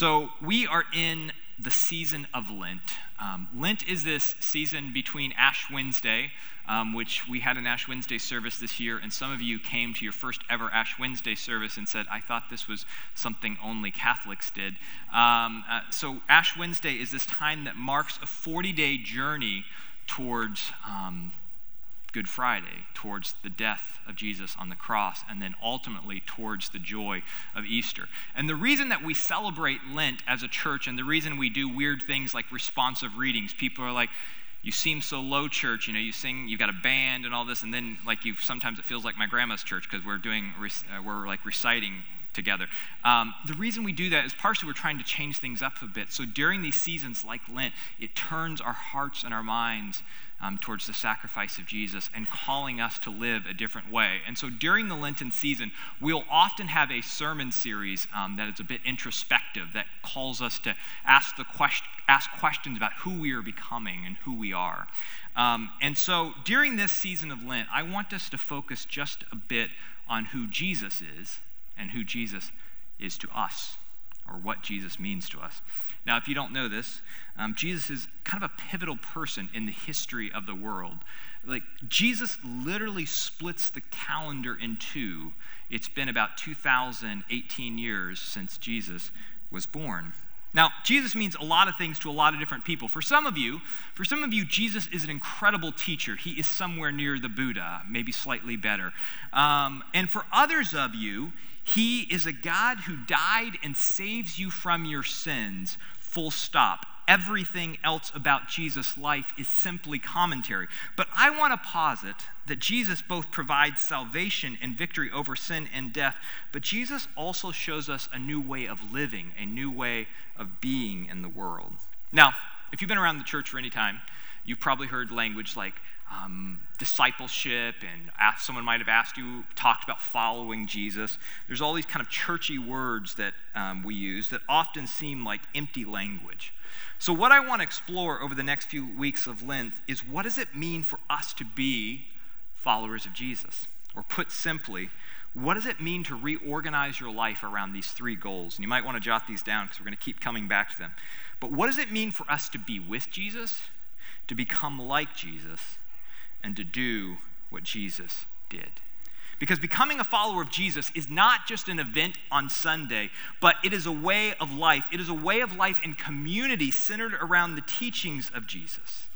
So, we are in the season of Lent. Um, Lent is this season between Ash Wednesday, um, which we had an Ash Wednesday service this year, and some of you came to your first ever Ash Wednesday service and said, I thought this was something only Catholics did. Um, uh, so, Ash Wednesday is this time that marks a 40 day journey towards um, Good Friday, towards the death of Jesus on the cross, and then ultimately towards the joy of Easter. And the reason that we celebrate Lent as a church, and the reason we do weird things like responsive readings, people are like, you seem so low church. You know you sing you've got a band and all this and then like you sometimes it feels like my grandma's church because we're doing uh, we're like reciting together. Um, the reason we do that is partially we're trying to change things up a bit. So during these seasons like lent it turns our hearts and our minds um, towards the sacrifice of Jesus and calling us to live a different way. And so during the Lenten season, we'll often have a sermon series um, that is a bit introspective that calls us to ask, the question, ask questions about who we are becoming and who we are. Um, and so during this season of Lent, I want us to focus just a bit on who Jesus is and who Jesus is to us, or what Jesus means to us. Now, if you don't know this, um, Jesus is kind of a pivotal person in the history of the world. Like, Jesus literally splits the calendar in two. It's been about 2,018 years since Jesus was born. Now, Jesus means a lot of things to a lot of different people. For some of you, for some of you, Jesus is an incredible teacher. He is somewhere near the Buddha, maybe slightly better. Um, and for others of you, he is a God who died and saves you from your sins, full stop. Everything else about Jesus' life is simply commentary. But I want to posit that Jesus both provides salvation and victory over sin and death, but Jesus also shows us a new way of living, a new way of being in the world. Now, if you've been around the church for any time, you've probably heard language like um, discipleship, and ask, someone might have asked you, talked about following Jesus. There's all these kind of churchy words that um, we use that often seem like empty language. So, what I want to explore over the next few weeks of Lent is what does it mean for us to be followers of Jesus? Or put simply, what does it mean to reorganize your life around these three goals? And you might want to jot these down because we're going to keep coming back to them. But what does it mean for us to be with Jesus, to become like Jesus, and to do what Jesus did. Because becoming a follower of Jesus is not just an event on Sunday, but it is a way of life. It is a way of life in community centered around the teachings of Jesus.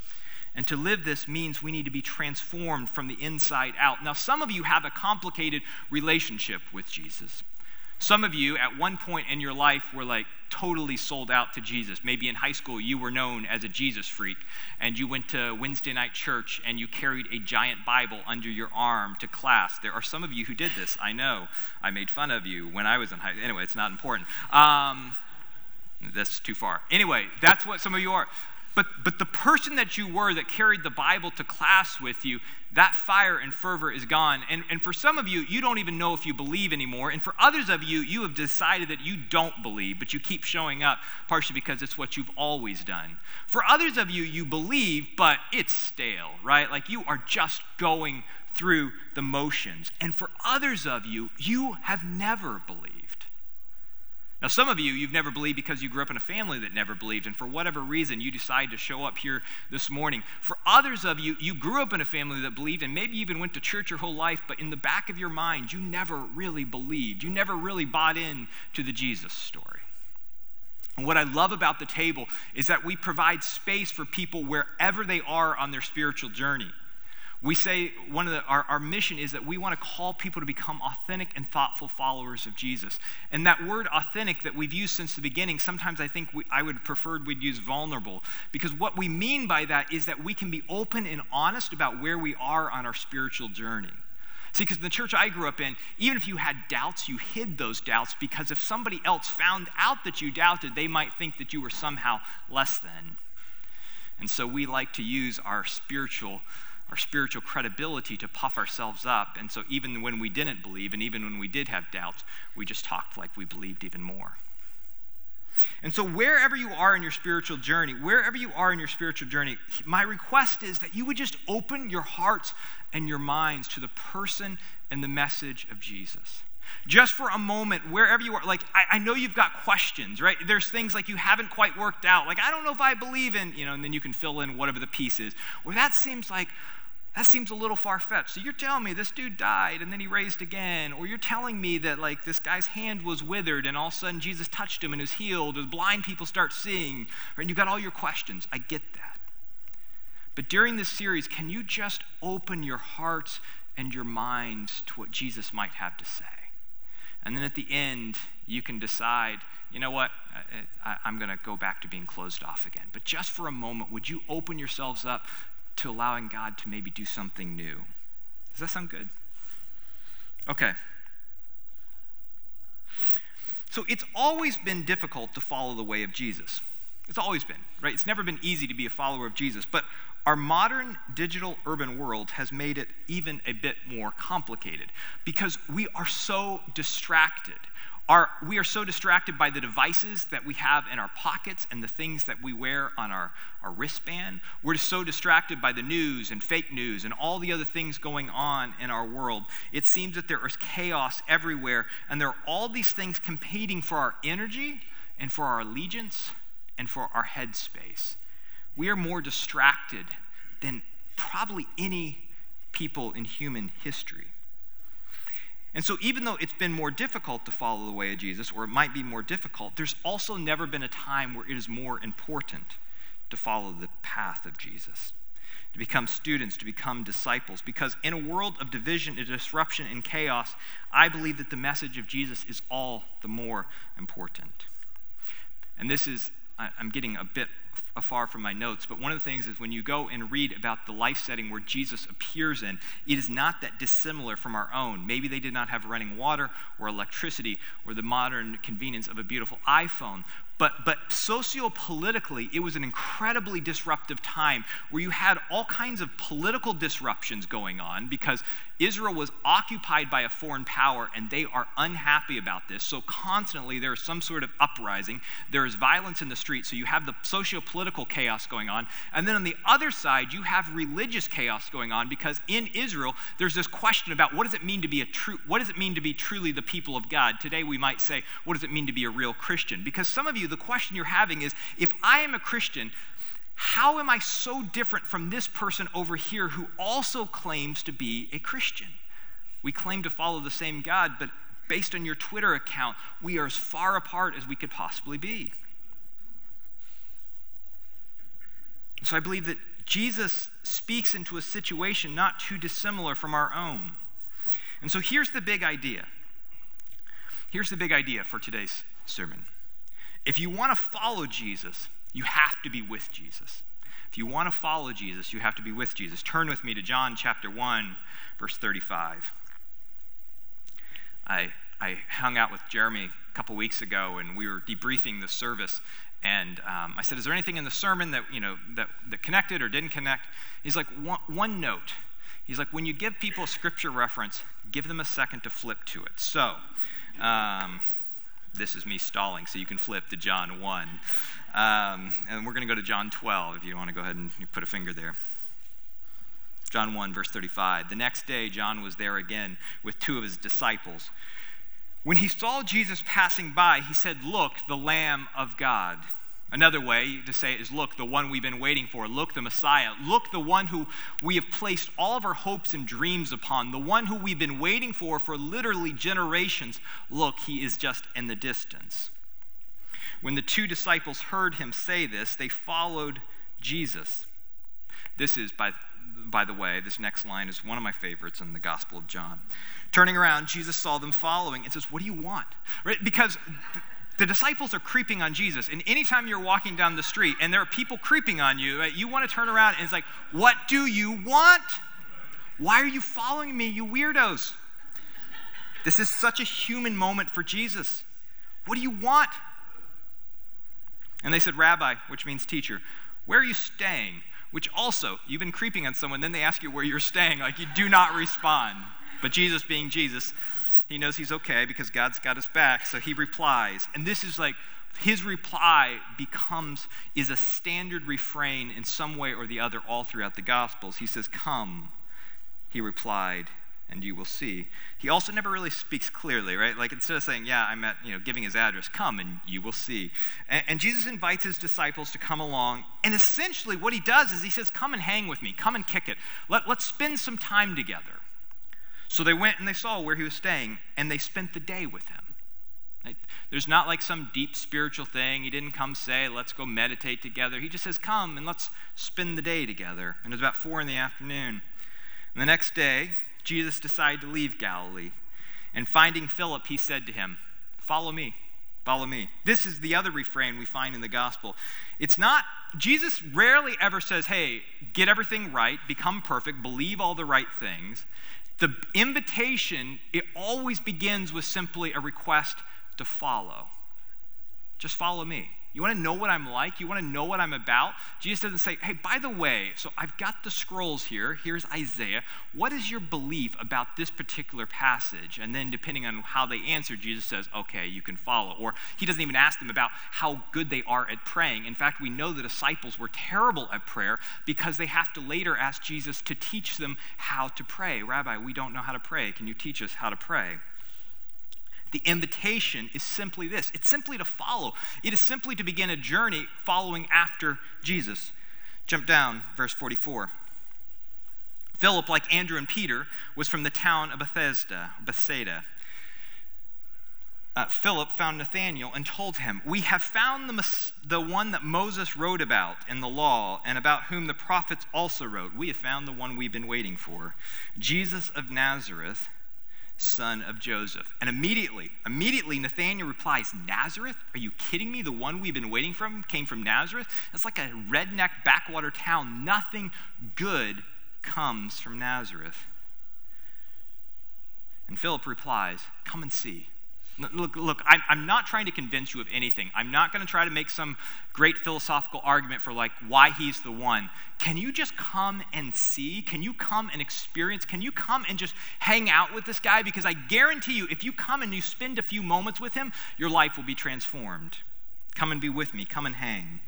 And to live this means we need to be transformed from the inside out. Now, some of you have a complicated relationship with Jesus. Some of you, at one point in your life, were like totally sold out to Jesus. Maybe in high school, you were known as a Jesus freak, and you went to Wednesday night church and you carried a giant Bible under your arm to class. There are some of you who did this. I know. I made fun of you when I was in high Anyway, it's not important. Um, that's too far. Anyway, that's what some of you are. But, but the person that you were that carried the Bible to class with you, that fire and fervor is gone. And, and for some of you, you don't even know if you believe anymore. And for others of you, you have decided that you don't believe, but you keep showing up, partially because it's what you've always done. For others of you, you believe, but it's stale, right? Like you are just going through the motions. And for others of you, you have never believed. Now, some of you, you've never believed because you grew up in a family that never believed, and for whatever reason, you decide to show up here this morning. For others of you, you grew up in a family that believed, and maybe even went to church your whole life, but in the back of your mind, you never really believed. You never really bought in to the Jesus story. And what I love about the table is that we provide space for people wherever they are on their spiritual journey. We say one of the, our, our mission is that we want to call people to become authentic and thoughtful followers of Jesus. And that word authentic that we've used since the beginning, sometimes I think we, I would prefer we'd use vulnerable. Because what we mean by that is that we can be open and honest about where we are on our spiritual journey. See, because the church I grew up in, even if you had doubts, you hid those doubts because if somebody else found out that you doubted, they might think that you were somehow less than. And so we like to use our spiritual our spiritual credibility to puff ourselves up. And so even when we didn't believe, and even when we did have doubts, we just talked like we believed even more. And so, wherever you are in your spiritual journey, wherever you are in your spiritual journey, my request is that you would just open your hearts and your minds to the person and the message of Jesus. Just for a moment, wherever you are, like, I, I, know you've got questions, right? There's things like you haven't quite worked out. Like, I don't know if I believe in, you know, and then you can fill in whatever the piece is. Or that seems like, that seems a little far fetched. So you're telling me this dude died and then he raised again. Or you're telling me that, like, this guy's hand was withered and all of a sudden Jesus touched him and is healed. Or blind people start seeing. And you've got all your questions. I get that. But during this series, can you just open your hearts and your minds to what Jesus might have to say? And then at the end, you can decide, you know what, I, am going to go back to being closed off again. But just for a moment, would you open yourselves up to allowing God to maybe do something new? Does that sound good? Okay. So it's always been difficult to follow the way of Jesus. It's always been, right? It's never been easy to be a follower of Jesus. But our modern digital urban world has made it even a bit more complicated because we are so distracted. We are so distracted by the devices that we have in our pockets and the things that we wear on our, our wristband. We're so distracted by the news and fake news and all the other things going on in our world. It seems that there is chaos everywhere, and there are all these things competing for our energy and for our allegiance and for our headspace we are more distracted than probably any people in human history. And so, even though it's been more difficult to follow the way of Jesus, or it might be more difficult, there's also never been a time where it is more important to follow the path of Jesus, to become students, to become disciples. Because in a world of division and disruption and chaos, I believe that the message of Jesus is all the more important. And this is, I'm getting a bit afar from my notes, but one of the things is when you go and read about the life setting where Jesus appears in, it is not that dissimilar from our own. Maybe they did not have running water or electricity or the modern convenience of a beautiful iPhone, but, but sociopolitically, it was an incredibly disruptive time where you had all kinds of political disruptions going on because Israel was occupied by a foreign power and they are unhappy about this. So constantly there is some sort of uprising. There is violence in the street. So you have the sociopolitical chaos going on. And then on the other side, you have religious chaos going on because in Israel, there's this question about what does it mean to be a true, what does it mean to be truly the people of God? Today we might say, what does it mean to be a real Christian? Because some of you, the question you're having is, if I am a Christian, how am I so different from this person over here who also claims to be a Christian? We claim to follow the same God, but based on your Twitter account, we are as far apart as we could possibly be. So I believe that Jesus speaks into a situation not too dissimilar from our own. And so here's the big idea. Here's the big idea for today's sermon. If you want to follow Jesus, you have to be with Jesus. If you want to follow Jesus, you have to be with Jesus. Turn with me to John chapter 1, verse 35. I, I hung out with Jeremy a couple weeks ago and we were debriefing the service. And um, I said, Is there anything in the sermon that, you know, that, that connected or didn't connect? He's like, one, note. He's like, When you give people a scripture reference, give them a second to flip to it. So, um, this is me stalling, so you can flip to John 1. Um, and we're going to go to John 12 if you want to go ahead and put a finger there. John 1, verse 35. The next day, John was there again with two of his disciples. When he saw Jesus passing by, he said, Look, the Lamb of God. Another way to say it is look, the one we've been waiting for. Look, the Messiah. Look, the one who we have placed all of our hopes and dreams upon. The one who we've been waiting for for literally generations. Look, he is just in the distance. When the two disciples heard him say this, they followed Jesus. This is, by, by the way, this next line is one of my favorites in the Gospel of John. Turning around, Jesus saw them following and says, What do you want? Right? Because the disciples are creeping on Jesus. And anytime you're walking down the street and there are people creeping on you, right, you want to turn around and it's like, what do you want? Why are you following me, you weirdos? This is such a human moment for Jesus. What do you want? And they said, Rabbi, which means teacher, where are you staying? Which also, you've been creeping on someone, then they ask you where you're staying, like you do not respond. But Jesus, being Jesus, he knows he's okay because God's got his back, so he replies. And this is like his reply becomes is a standard refrain in some way or the other all throughout the gospels. He says, "Come." He replied, and you will see. He also never really speaks clearly, right? Like instead of saying, Yeah, I'm at, you know, giving his address, come and you will see. And, and, Jesus invites his disciples to come along. And essentially, what he does is he says, Come and hang with me, come and kick it. Let, let's spend some time together. So they went and they saw where he was staying, and they spent the day with him. There's not like some deep spiritual thing. He didn't come say, let's go meditate together. He just says, come and let's spend the day together. And it was about four in the afternoon. And the next day, Jesus decided to leave Galilee. And finding Philip, he said to him, Follow me. Follow me. This is the other refrain we find in the gospel. It's not, Jesus rarely ever says, Hey, get everything right, become perfect, believe all the right things. The invitation, it always begins with simply a request to follow. Just follow me. You want to know what I'm like? You want to know what I'm about? Jesus doesn't say, hey, by the way, so I've got the scrolls here. Here's Isaiah. What is your belief about this particular passage? And then, depending on how they answer, Jesus says, okay, you can follow. Or he doesn't even ask them about how good they are at praying. In fact, we know the disciples were terrible at prayer because they have to later ask Jesus to teach them how to pray. Rabbi, we don't know how to pray. Can you teach us how to pray? The invitation is simply this it's simply to follow, it is simply to begin a journey following after Jesus. Jump down, verse 44. Philip, like Andrew and Peter, was from the town of Bethesda, Bethsaida. Uh, Philip found Nathanael and told him, We have found the, the one that Moses wrote about in the law and about whom the prophets also wrote. We have found the one we've been waiting for, Jesus of Nazareth son of Joseph. And immediately, immediately Nathanael replies, Nazareth? Are you kidding me? The one we've been waiting from came from Nazareth? That's like a redneck backwater town. Nothing good comes from Nazareth. And Philip replies, Come and see. Look, look, I'm, I'm not trying to convince you of anything. I'm not going to try to make some great philosophical argument for like why he's the one. Can you just come and see? Can you come and experience? Can you come and just hang out with this guy? Because I guarantee you, if you come and you spend a few moments with him, your life will be transformed. Come and be with me. Come and hang.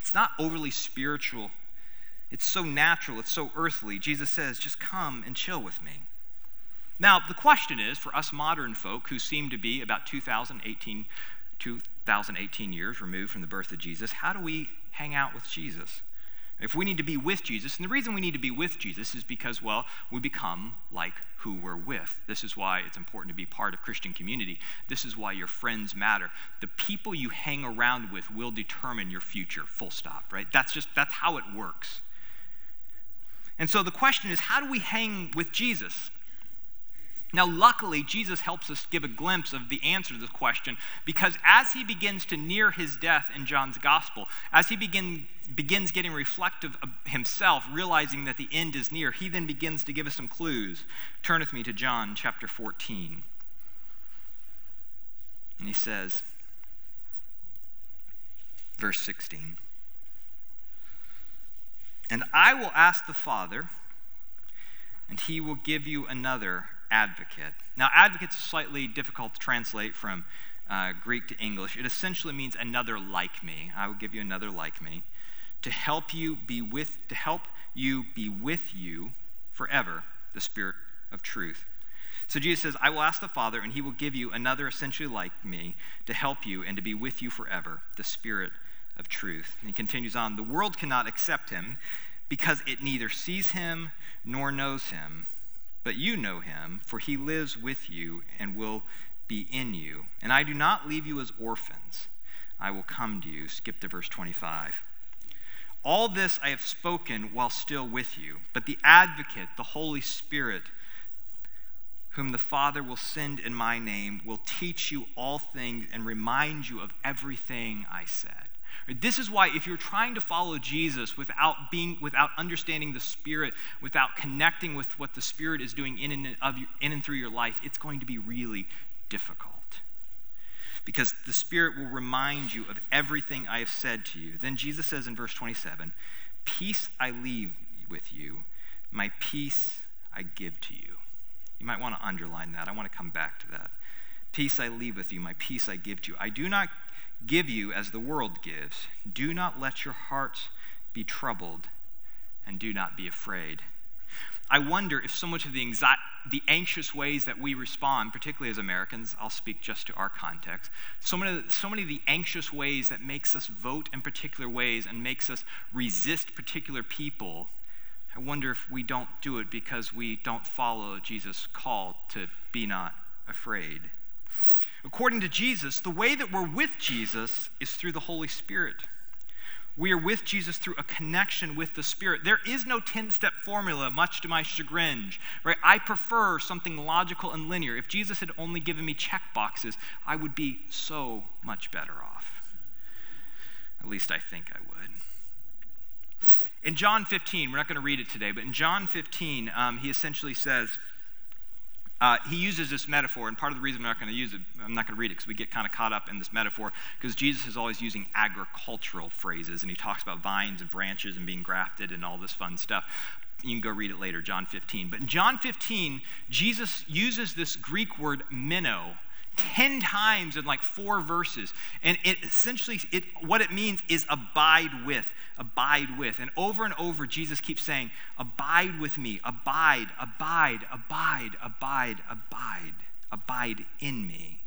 It's not overly spiritual. It's so natural. It's so earthly. Jesus says, just come and chill with me. Now, the question is for us modern folk who seem to be about 2018, 2018 years removed from the birth of Jesus, how do we hang out with Jesus? If we need to be with Jesus, and the reason we need to be with Jesus is because, well, we become like who we're with. This is why it's important to be part of Christian community. This is why your friends matter. The people you hang around with will determine your future, full stop, right? That's just, that's how it works. And so the question is, how do we hang with Jesus? Now, luckily, Jesus helps us give a glimpse of the answer to this question because as he begins to near his death in John's gospel, as he begin, begins getting reflective of himself, realizing that the end is near, he then begins to give us some clues. Turn with me to John chapter 14. And he says, verse 16, And I will ask the Father, and he will give you another advocate. Now, advocate's slightly difficult to translate from uh, Greek to English. It essentially means another like me. I will give you another like me to help you be with to help you be with you forever, the Spirit of truth. So Jesus says, I will ask the Father, and he will give you another essentially like me to help you and to be with you forever, the Spirit of truth. And he continues on, the world cannot accept him because it neither sees him nor knows him. But you know him, for he lives with you and will be in you. And I do not leave you as orphans. I will come to you. Skip to verse 25. All this I have spoken while still with you, but the advocate, the Holy Spirit, whom the Father will send in my name, will teach you all things and remind you of everything I said. This is why if you're trying to follow Jesus without being without understanding the Spirit, without connecting with what the Spirit is doing in and, of, in and through your life, it's going to be really difficult. Because the Spirit will remind you of everything I have said to you. Then Jesus says in verse 27, Peace I leave with you, my peace I give to you. You might want to underline that. I want to come back to that. Peace I leave with you, my peace I give to you. I do not give you as the world gives. Do not let your hearts be troubled, and do not be afraid. I wonder if so much of the, the anxious ways that we respond, particularly as Americans, I'll speak just to our context, so many, so many of the anxious ways that makes us vote in particular ways and makes us resist particular people, I wonder if we don't do it because we don't follow Jesus' call to be not afraid. According to Jesus, the way that we're with Jesus is through the Holy Spirit. We are with Jesus through a connection with the Spirit. There is no 10 step formula, much to my chagrin. Right? I prefer something logical and linear. If Jesus had only given me check boxes, I would be so much better off. At least I think I would. In John 15, we're not going to read it today, but in John 15, um, he essentially says, uh, he uses this metaphor, and part of the reason I'm not going to use it, I'm not going to read it because we get kind of caught up in this metaphor, because Jesus is always using agricultural phrases, and he talks about vines and branches and being grafted and all this fun stuff. You can go read it later, John 15. But in John 15, Jesus uses this Greek word meno, 10 times in like four verses. And it essentially, it, what it means is abide with, abide with. And over and over, Jesus keeps saying, Abide with me, abide, abide, abide, abide, abide, abide in me.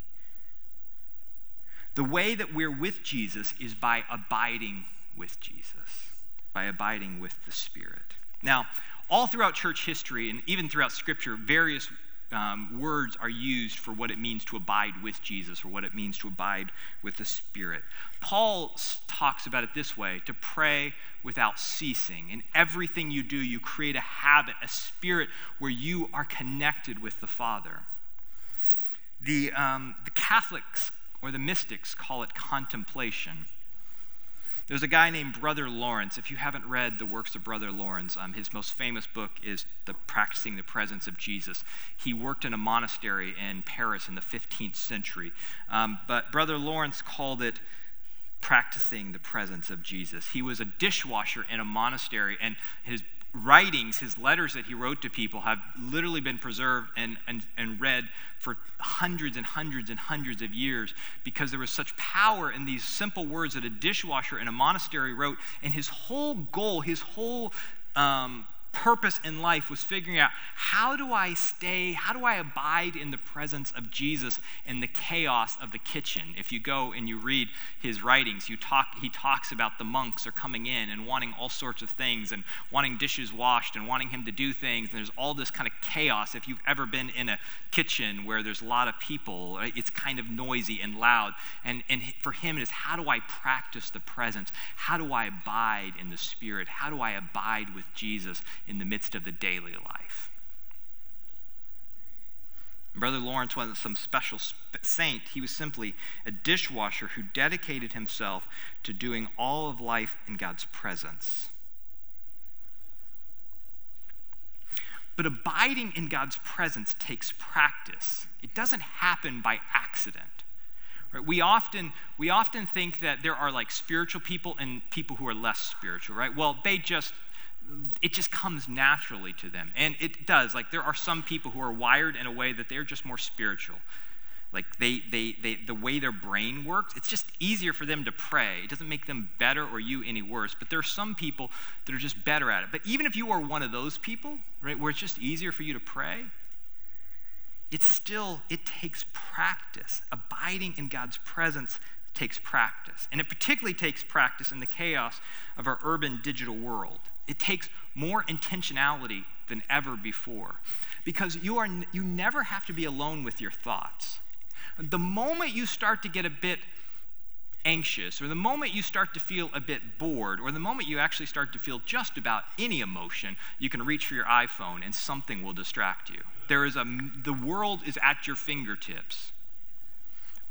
The way that we're with Jesus is by abiding with Jesus, by abiding with the Spirit. Now, all throughout church history and even throughout Scripture, various um, words are used for what it means to abide with Jesus or what it means to abide with the Spirit. Paul talks about it this way to pray without ceasing. In everything you do, you create a habit, a spirit where you are connected with the Father. The, um, the Catholics or the mystics call it contemplation. There's a guy named Brother Lawrence. If you haven't read the works of Brother Lawrence, um, his most famous book is the Practicing the Presence of Jesus. He worked in a monastery in Paris in the 15th century. Um, but Brother Lawrence called it practicing the presence of Jesus. He was a dishwasher in a monastery, and his writings, his letters that he wrote to people, have literally been preserved and, and, and read for hundreds and hundreds and hundreds of years because there was such power in these simple words that a dishwasher in a monastery wrote. And his whole goal, his whole um, purpose in life was figuring out how do I stay, how do I abide in the presence of Jesus in the chaos of the kitchen. If you go and you read his writings, you talk, he talks about the monks are coming in and wanting all sorts of things and wanting dishes washed and wanting him to do things. And there's all this kind of chaos. If you've ever been in a kitchen where there's a lot of people, it's kind of noisy and loud. And, and for him, it is how do I practice the presence? How do I abide in the Spirit? How do I abide with Jesus in the midst of the daily life. Brother Lawrence wasn't some special saint. He was simply a dishwasher who dedicated himself to doing all of life in God's presence. But abiding in God's presence takes practice. It doesn't happen by accident. Right? We, often, we often think that there are like spiritual people and people who are less spiritual, right? Well, they just it just comes naturally to them. And it does. Like there are some people who are wired in a way that they're just more spiritual. Like they, they, they, the way their brain works, it's just easier for them to pray. It doesn't make them better or you any worse. But there are some people that are just better at it. But even if you are one of those people, right, where it's just easier for you to pray, it still, it takes practice. Abiding in God's presence takes practice. And it particularly takes practice in the chaos of our urban digital world. It takes more intentionality than ever before because you, are, you never have to be alone with your thoughts. The moment you start to get a bit anxious, or the moment you start to feel a bit bored, or the moment you actually start to feel just about any emotion, you can reach for your iPhone and something will distract you. There is a, the world is at your fingertips.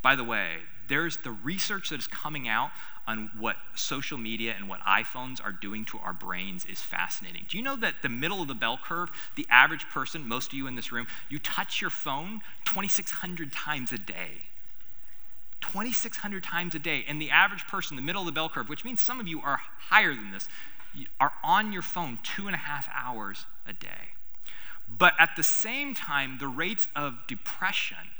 By the way, there's the research that is coming out on what social media and what iPhones are doing to our brains is fascinating. Do you know that the middle of the bell curve, the average person, most of you in this room, you touch your phone 2,600 times a day? 2,600 times a day. And the average person, the middle of the bell curve, which means some of you are higher than this, are on your phone two and a half hours a day. But at the same time, the rates of depression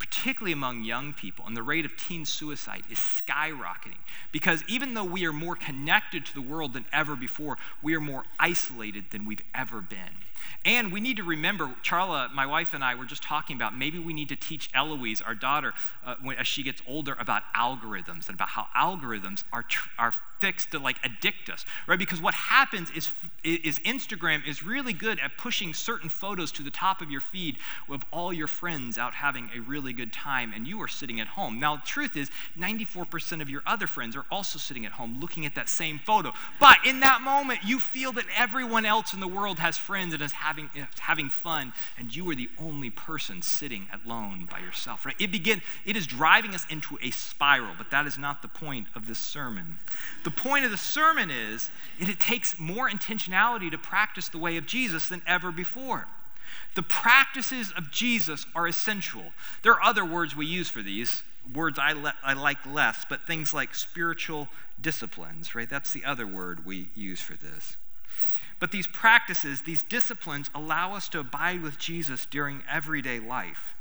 particularly among young people, and the rate of teen suicide is skyrocketing. Because even though we are more connected to the world than ever before, we are more isolated than we've ever been. And we need to remember, Charla, my wife and I were just talking about maybe we need to teach Eloise, our daughter, uh, when, as she gets older, about algorithms and about how algorithms are, tr- are fixed to like addict us, right? Because what happens is, is Instagram is really good at pushing certain photos to the top of your feed of all your friends out having a really good time, and you are sitting at home. Now, the truth is, 94% of your other friends are also sitting at home looking at that same photo. But in that moment, you feel that everyone else in the world has friends and is having, having fun, and you are the only person sitting alone by yourself, right? It begin, it is driving us into a spiral, but that is not the point of this sermon. The point of the sermon is it takes more intentionality to practice the way of Jesus than ever before. The practices of Jesus are essential. There are other words we use for these, words I, le- I like less, but things like spiritual disciplines, right? That's the other word we use for this. But these practices, these disciplines, allow us to abide with Jesus during everyday life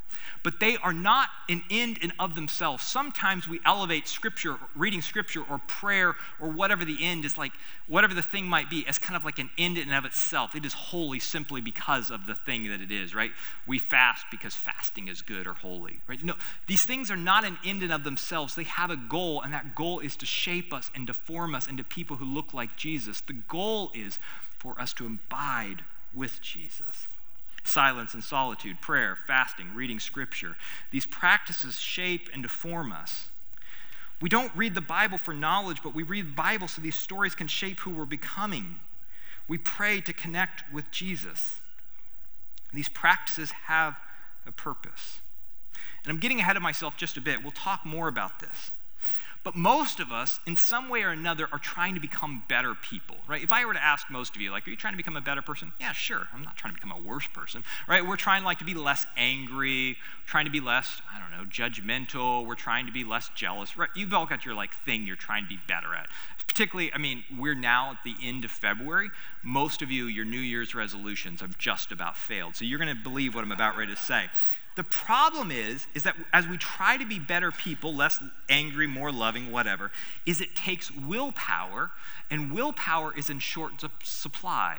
but they are not an end in of themselves. Sometimes we elevate scripture, reading scripture or prayer or whatever the end is like, whatever the thing might be, as kind of like an end in and of itself. It is holy simply because of the thing that it is, right? We fast because fasting is good or holy, right? No, these things are not an end in of themselves. They have a goal, and that goal is to shape us and to form us into people who look like Jesus. The goal is for us to abide with Jesus silence and solitude, prayer, fasting, reading scripture. These practices shape and deform us. We don't read the Bible for knowledge, but we read the Bible so these stories can shape who we're becoming. We pray to connect with Jesus. These practices have a purpose. And I'm getting ahead of myself just a bit. We'll talk more about this. But most of us, in some way or another, are trying to become better people, right? If I were to ask most of you, like, are you trying to become a better person? Yeah, sure. I'm not trying to become a worse person, right? We're trying, like, to be less angry, trying to be less, I don't know, judgmental. We're trying to be less jealous, right? You've all got your, like, thing you're trying to be better at. Particularly, I mean, we're now at the end of February. Most of you, your New Year's resolutions have just about failed. So you're going to believe what I'm about ready to say. The problem is, is that as we try to be better people, less angry, more loving, whatever, is it takes willpower, and willpower is in short supply.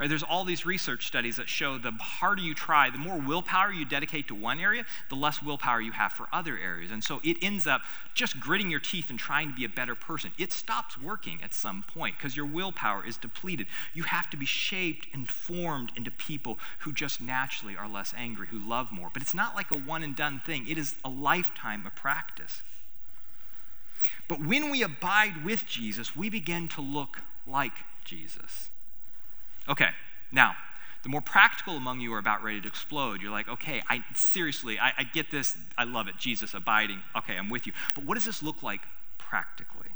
Right? There's all these research studies that show the harder you try, the more willpower you dedicate to one area, the less willpower you have for other areas. And so it ends up just gritting your teeth and trying to be a better person. It stops working at some point because your willpower is depleted. You have to be shaped and formed into people who just naturally are less angry, who love more. But it's not like a one and done thing, it is a lifetime of practice. But when we abide with Jesus, we begin to look like Jesus. Okay, now, the more practical among you are about ready to explode. You're like, okay, I seriously, I, I get this. I love it. Jesus abiding. Okay, I'm with you. But what does this look like practically?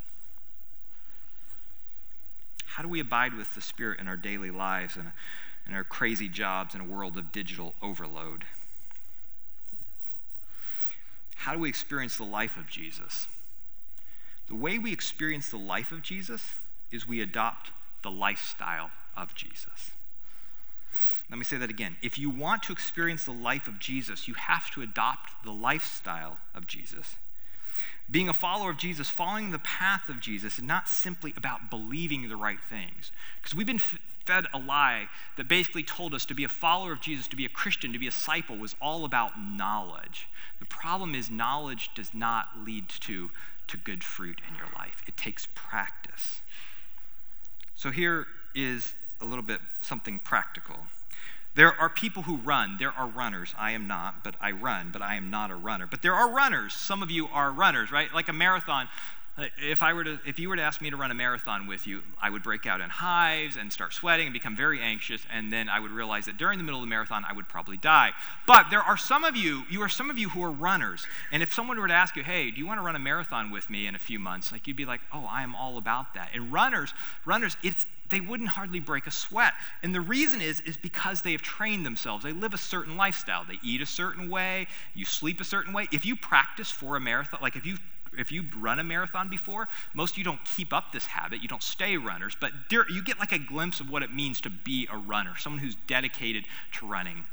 How do we abide with the Spirit in our daily lives and in our crazy jobs in a world of digital overload? How do we experience the life of Jesus? The way we experience the life of Jesus is we adopt the lifestyle of Jesus. Let me say that again. If you want to experience the life of Jesus, you have to adopt the lifestyle of Jesus. Being a follower of Jesus, following the path of Jesus, is not simply about believing the right things. Because we've been f- fed a lie that basically told us to be a follower of Jesus, to be a Christian, to be a disciple was all about knowledge. The problem is, knowledge does not lead to, to good fruit in your life, it takes practice. So here is a little bit something practical. There are people who run. There are runners. I am not, but I run, but I am not a runner. But there are runners. Some of you are runners, right? Like a marathon. Uh, if I were to, if you were to ask me to run a marathon with you, I would break out in hives and start sweating and become very anxious, and then I would realize that during the middle of the marathon I would probably die. But there are some of you, you are some of you who are runners, and if someone were to ask you, "Hey, do you want to run a marathon with me in a few months?" Like you'd be like, "Oh, I am all about that." And runners, runners, it's they wouldn't hardly break a sweat. And the reason is, is because they have trained themselves. They live a certain lifestyle. They eat a certain way, you sleep a certain way. If you practice for a marathon, like if you if you run a marathon before, most of you don't keep up this habit. You don't stay runners, but you get like a glimpse of what it means to be a runner, someone who's dedicated to running.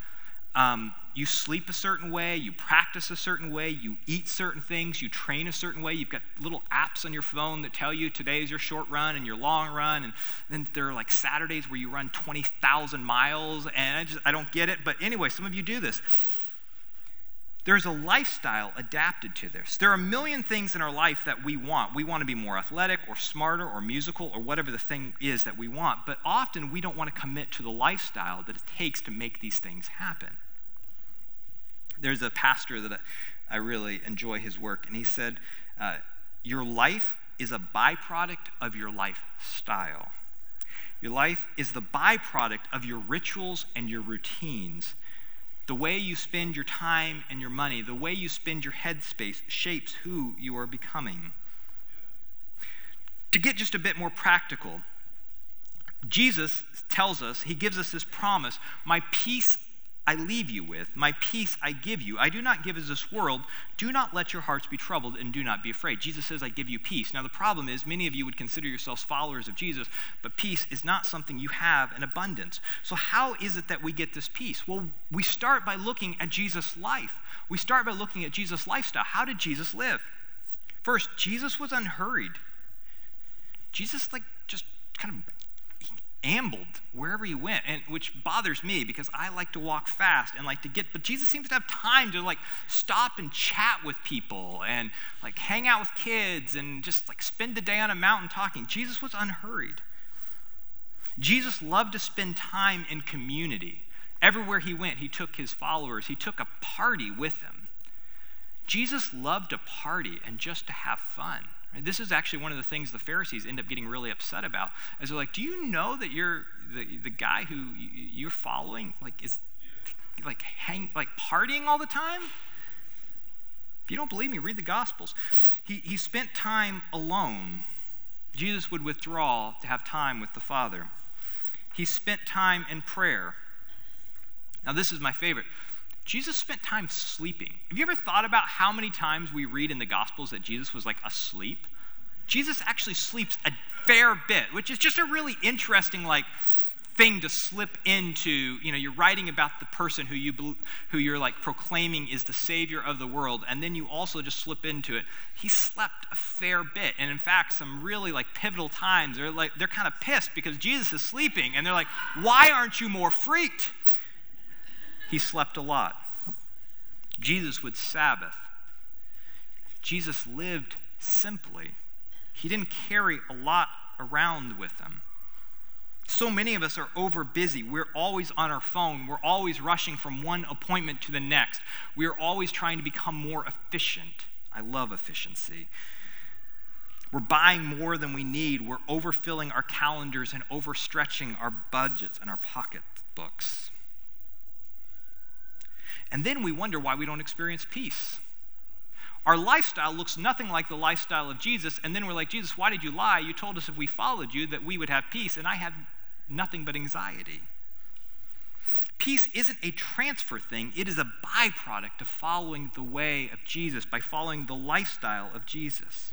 Um, you sleep a certain way, you practice a certain way, you eat certain things, you train a certain way. You've got little apps on your phone that tell you today is your short run and your long run. And then there are like Saturdays where you run 20,000 miles. And I just, I don't get it. But anyway, some of you do this. There's a lifestyle adapted to this. There are a million things in our life that we want. We want to be more athletic or smarter or musical or whatever the thing is that we want. But often we don't want to commit to the lifestyle that it takes to make these things happen. There's a pastor that I really enjoy his work, and he said, uh, Your life is a byproduct of your lifestyle. Your life is the byproduct of your rituals and your routines the way you spend your time and your money, the way you spend your headspace shapes who you are becoming. To get just a bit more practical, Jesus tells us, he gives us this promise My peace I leave you with, my peace I give you. I do not give as this world. Do not let your hearts be troubled and do not be afraid. Jesus says, I give you peace. Now, the problem is, many of you would consider yourselves followers of Jesus, but peace is not something you have in abundance. So, how is it that we get this peace? Well, we start by looking at Jesus' life. We start by looking at Jesus' lifestyle. How did Jesus live? First, Jesus was unhurried. Jesus, like, just kind of ambled wherever he went and which bothers me because i like to walk fast and like to get but jesus seems to have time to like stop and chat with people and like hang out with kids and just like spend the day on a mountain talking. Jesus was unhurried. Jesus loved to spend time in community. Everywhere he went he took his followers. He took a party with them. Jesus loved to party and just to have fun? This is actually one of the things the Pharisees end up getting really upset about. As they're like, "Do you know that you're the, the guy who you're following like is like hang like partying all the time?" If you don't believe me, read the Gospels. He, he spent time alone. Jesus would withdraw to have time with the Father. He spent time in prayer. Now, this is my favorite. Jesus spent time sleeping. Have you ever thought about how many times we read in the Gospels that Jesus was like asleep? Jesus actually sleeps a fair bit, which is just a really interesting like thing to slip into. You know, you're writing about the person who you who you're like proclaiming is the savior of the world, and then you also just slip into it. He slept a fair bit, and in fact, some really like pivotal times. They're like they're kind of pissed because Jesus is sleeping, and they're like, "Why aren't you more freaked?" he slept a lot. Jesus would Sabbath. Jesus lived simply. He didn't carry a lot around with him. So many of us are over busy. We're always on our phone. We're always rushing from one appointment to the next. We're always trying to become more efficient. I love efficiency. We're buying more than we need. We're overfilling our calendars and overstretching our budgets and our pocketbooks. And then we wonder why we don't experience peace. Our lifestyle looks nothing like the lifestyle of Jesus, and then we're like, Jesus, why did you lie? You told us if we followed you that we would have peace, and I have nothing but anxiety. Peace isn't a transfer thing, it is a byproduct of following the way of Jesus, by following the lifestyle of Jesus.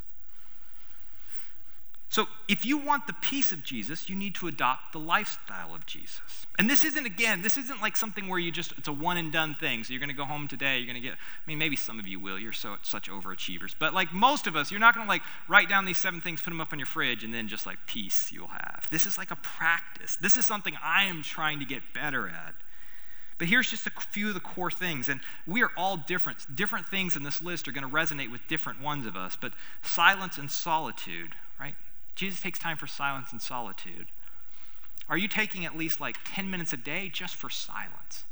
So, if you want the peace of Jesus, you need to adopt the lifestyle of Jesus. And this isn't, again, this isn't like something where you just, it's a one and done thing. So, you're going to go home today, you're going to get, I mean, maybe some of you will, you're so, such overachievers. But like most of us, you're not going to like write down these seven things, put them up on your fridge, and then just like peace you'll have. This is like a practice. This is something I am trying to get better at. But here's just a few of the core things. And we are all different. Different things in this list are going to resonate with different ones of us. But silence and solitude, right? Jesus takes time for silence and solitude. Are you taking at least like 10 minutes a day just for silence?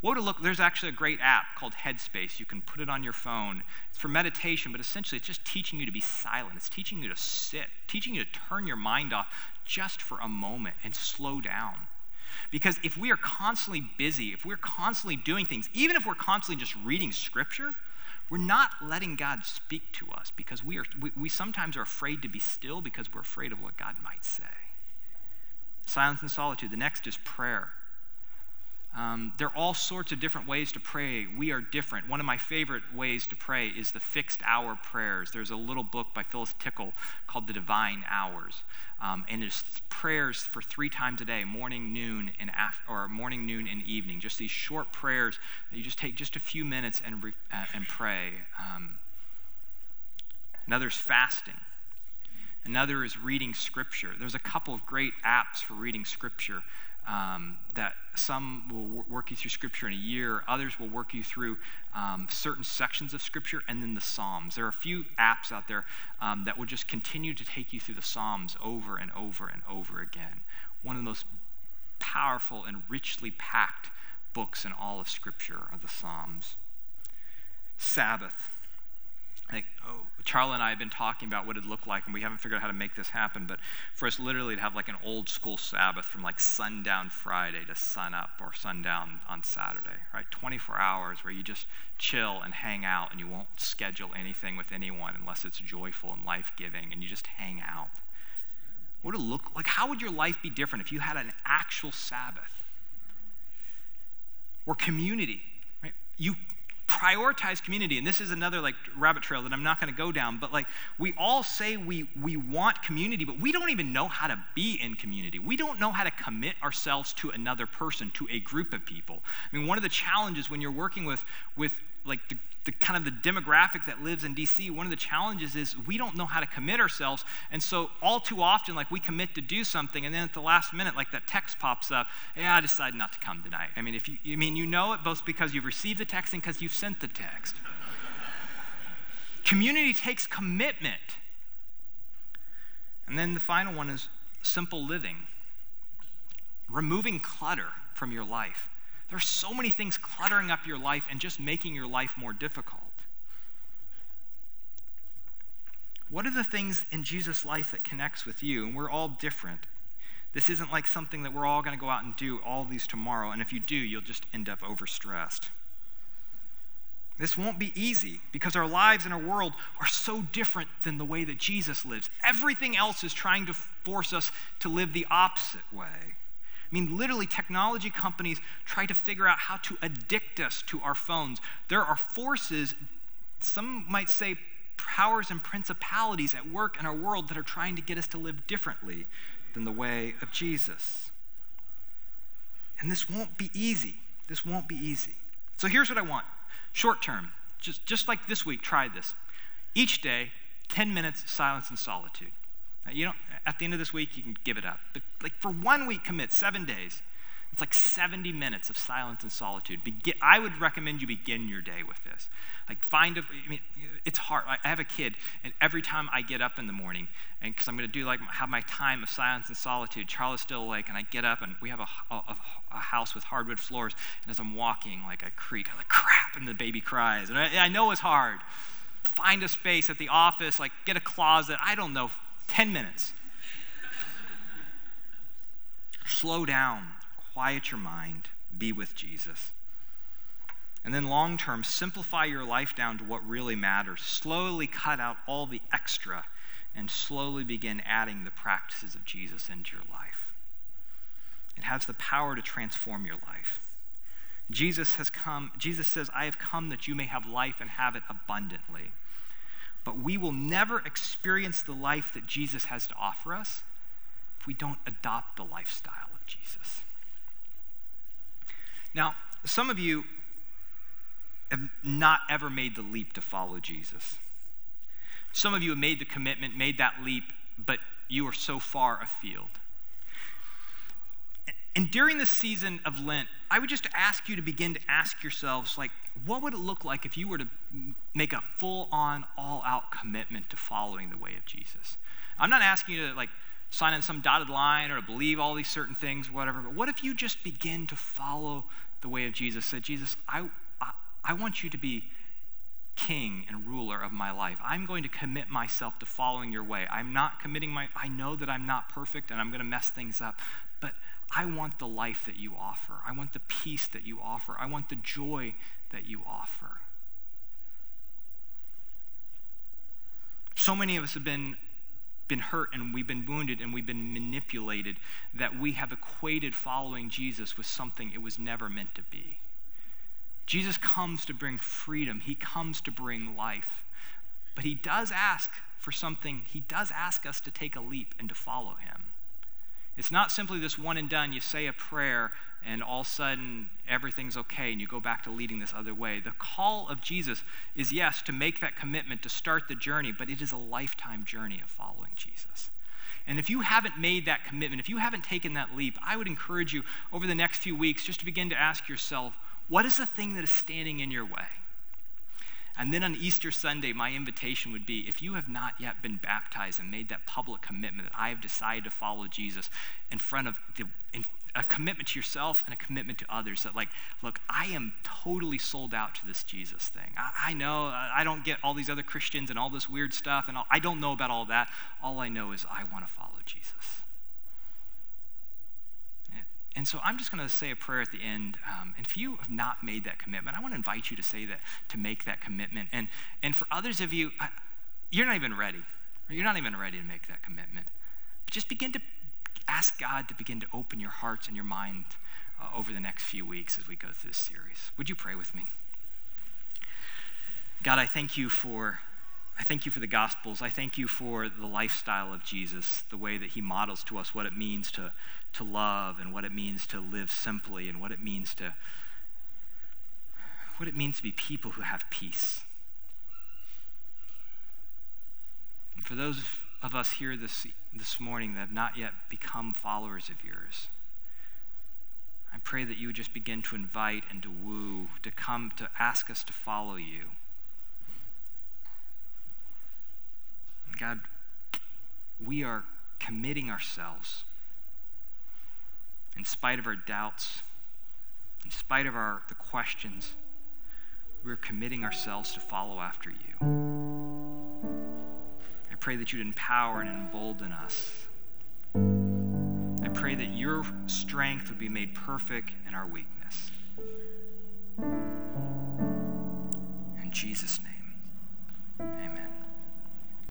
What to look, there's actually a great app called Headspace. You can put it on your phone. It's for meditation, but essentially it's just teaching you to be silent. It's teaching you to sit, teaching you to turn your mind off just for a moment and slow down. Because if we are constantly busy, if we're constantly doing things, even if we're constantly just reading scripture, we're not letting God speak to us because we, are, we, we sometimes are afraid to be still because we're afraid of what God might say. Silence and solitude. The next is prayer. Um, there are all sorts of different ways to pray. We are different. One of my favorite ways to pray is the fixed hour prayers. There's a little book by Phyllis Tickle called The Divine Hours. Um, and it's prayers for three times a day morning, noon, and af- or morning, noon, and evening. Just these short prayers that you just take just a few minutes and, re- uh, and pray. Um, another is fasting. Another is reading scripture. There's a couple of great apps for reading scripture um, that some will work you through scripture in a year, others will work you through um, certain sections of scripture, and then the Psalms. There are a few apps out there um, that will just continue to take you through the Psalms over and over and over again. One of the most powerful and richly packed books in all of scripture are the Psalms. Sabbath like, oh, Charlie and I have been talking about what it'd look like, and we haven't figured out how to make this happen. But for us, literally, to have like an old school Sabbath from like sundown Friday to sunup or sundown on Saturday, right? 24 hours where you just chill and hang out, and you won't schedule anything with anyone unless it's joyful and life giving, and you just hang out. What would it look like? How would your life be different if you had an actual Sabbath or community? Right? You prioritize community. And this is another like rabbit trail that i'm not going to go down but like we all say we we want community but we don't even know how to be in community. We don't know how to commit ourselves to another person to a group of people. I mean one of the challenges when you're working with with like the the kind of the demographic that lives in DC, one of the challenges is we don't know how to commit ourselves. And so all too often, like we commit to do something, and then at the last minute, like that text pops up, yeah, I decided not to come tonight. I mean, if you I mean you know it both because you've received the text and because you've sent the text. Community takes commitment. And then the final one is simple living. Removing clutter from your life. There's so many things cluttering up your life and just making your life more difficult. What are the things in Jesus' life that connects with you? And we're all different. This isn't like something that we're all going to go out and do all these tomorrow. And if you do, you'll just end up overstressed. This won't be easy because our lives and our world are so different than the way that Jesus lives. Everything else is trying to force us to live the opposite way. I mean, literally, technology companies try to figure out how to addict us to our phones. There are forces, some might say powers and principalities at work in our world that are trying to get us to live differently than the way of Jesus. And this won't be easy. This won't be easy. So here's what I want short term, just, just like this week, try this. Each day, 10 minutes silence and solitude. Uh, you don't, at the end of this week, you can give it up. But like for one week, commit seven days. It's like 70 minutes of silence and solitude. Begin, I would recommend you begin your day with this. Like find a, I mean, it's hard. I have a kid, and every time I get up in the morning, and because I'm going to do like have my time of silence and solitude, Charlotte's still awake, and I get up, and we have a, a, a house with hardwood floors, and as I'm walking, like I creak, I'm like crap, and the baby cries, and I, I know it's hard. Find a space at the office, like get a closet. I don't know, 10 minutes. Slow down, quiet your mind, be with Jesus. And then long term, simplify your life down to what really matters. Slowly cut out all the extra and slowly begin adding the practices of Jesus into your life. It has the power to transform your life. Jesus has come, Jesus says, I have come that you may have life and have it abundantly. But we will never experience the life that Jesus has to offer us if we don't adopt the lifestyle of Jesus. Now, some of you have not ever made the leap to follow Jesus. Some of you have made the commitment, made that leap, but you are so far afield. And during the season of Lent, I would just ask you to begin to ask yourselves, like, what would it look like if you were to make a full on, all out commitment to following the way of Jesus? I'm not asking you to, like, sign in some dotted line or to believe all these certain things, whatever, but what if you just begin to follow the way of Jesus? Said, Jesus, I, I, I want you to be king and ruler of my life. I'm going to commit myself to following your way. I'm not committing my, I know that I'm not perfect and I'm going to mess things up, but I want the life that you offer. I want the peace that you offer. I want the joy that you offer. So many of us have been been hurt and we've been wounded and we've been manipulated that we have equated following Jesus with something it was never meant to be. Jesus comes to bring freedom, He comes to bring life. But He does ask for something, He does ask us to take a leap and to follow Him. It's not simply this one and done, you say a prayer and all of a sudden everything's okay and you go back to leading this other way. The call of Jesus is, yes, to make that commitment, to start the journey, but it is a lifetime journey of following Jesus. And if you haven't made that commitment, if you haven't taken that leap, I would encourage you over the next few weeks just to begin to ask yourself, what is the thing that is standing in your way? And then on Easter Sunday, my invitation would be if you have not yet been baptized and made that public commitment that I have decided to follow Jesus in front of the, in, a commitment to yourself and a commitment to others that, like, look, I am totally sold out to this Jesus thing. I, I know uh, I don't get all these other Christians and all this weird stuff, and all, I don't know about all that. All I know is I want to follow Jesus. And so I'm just going to say a prayer at the end. Um, and if you have not made that commitment, I want to invite you to say that, to make that commitment. And, and for others of you, I, you're not even ready, or you're not even ready to make that commitment. But just begin to ask God to begin to open your hearts and your mind uh, over the next few weeks as we go through this series. Would you pray with me? God, I thank you for I thank you for the Gospels. I thank you for the lifestyle of Jesus, the way that he models to us what it means to, to love and what it means to live simply and what it means to what it means to be people who have peace. And for those of us here this, this morning that have not yet become followers of yours, I pray that you would just begin to invite and to woo, to come to ask us to follow you. God, we are committing ourselves in spite of our doubts, in spite of our the questions, we're committing ourselves to follow after you. I pray that you'd empower and embolden us. I pray that your strength would be made perfect in our weakness. In Jesus' name.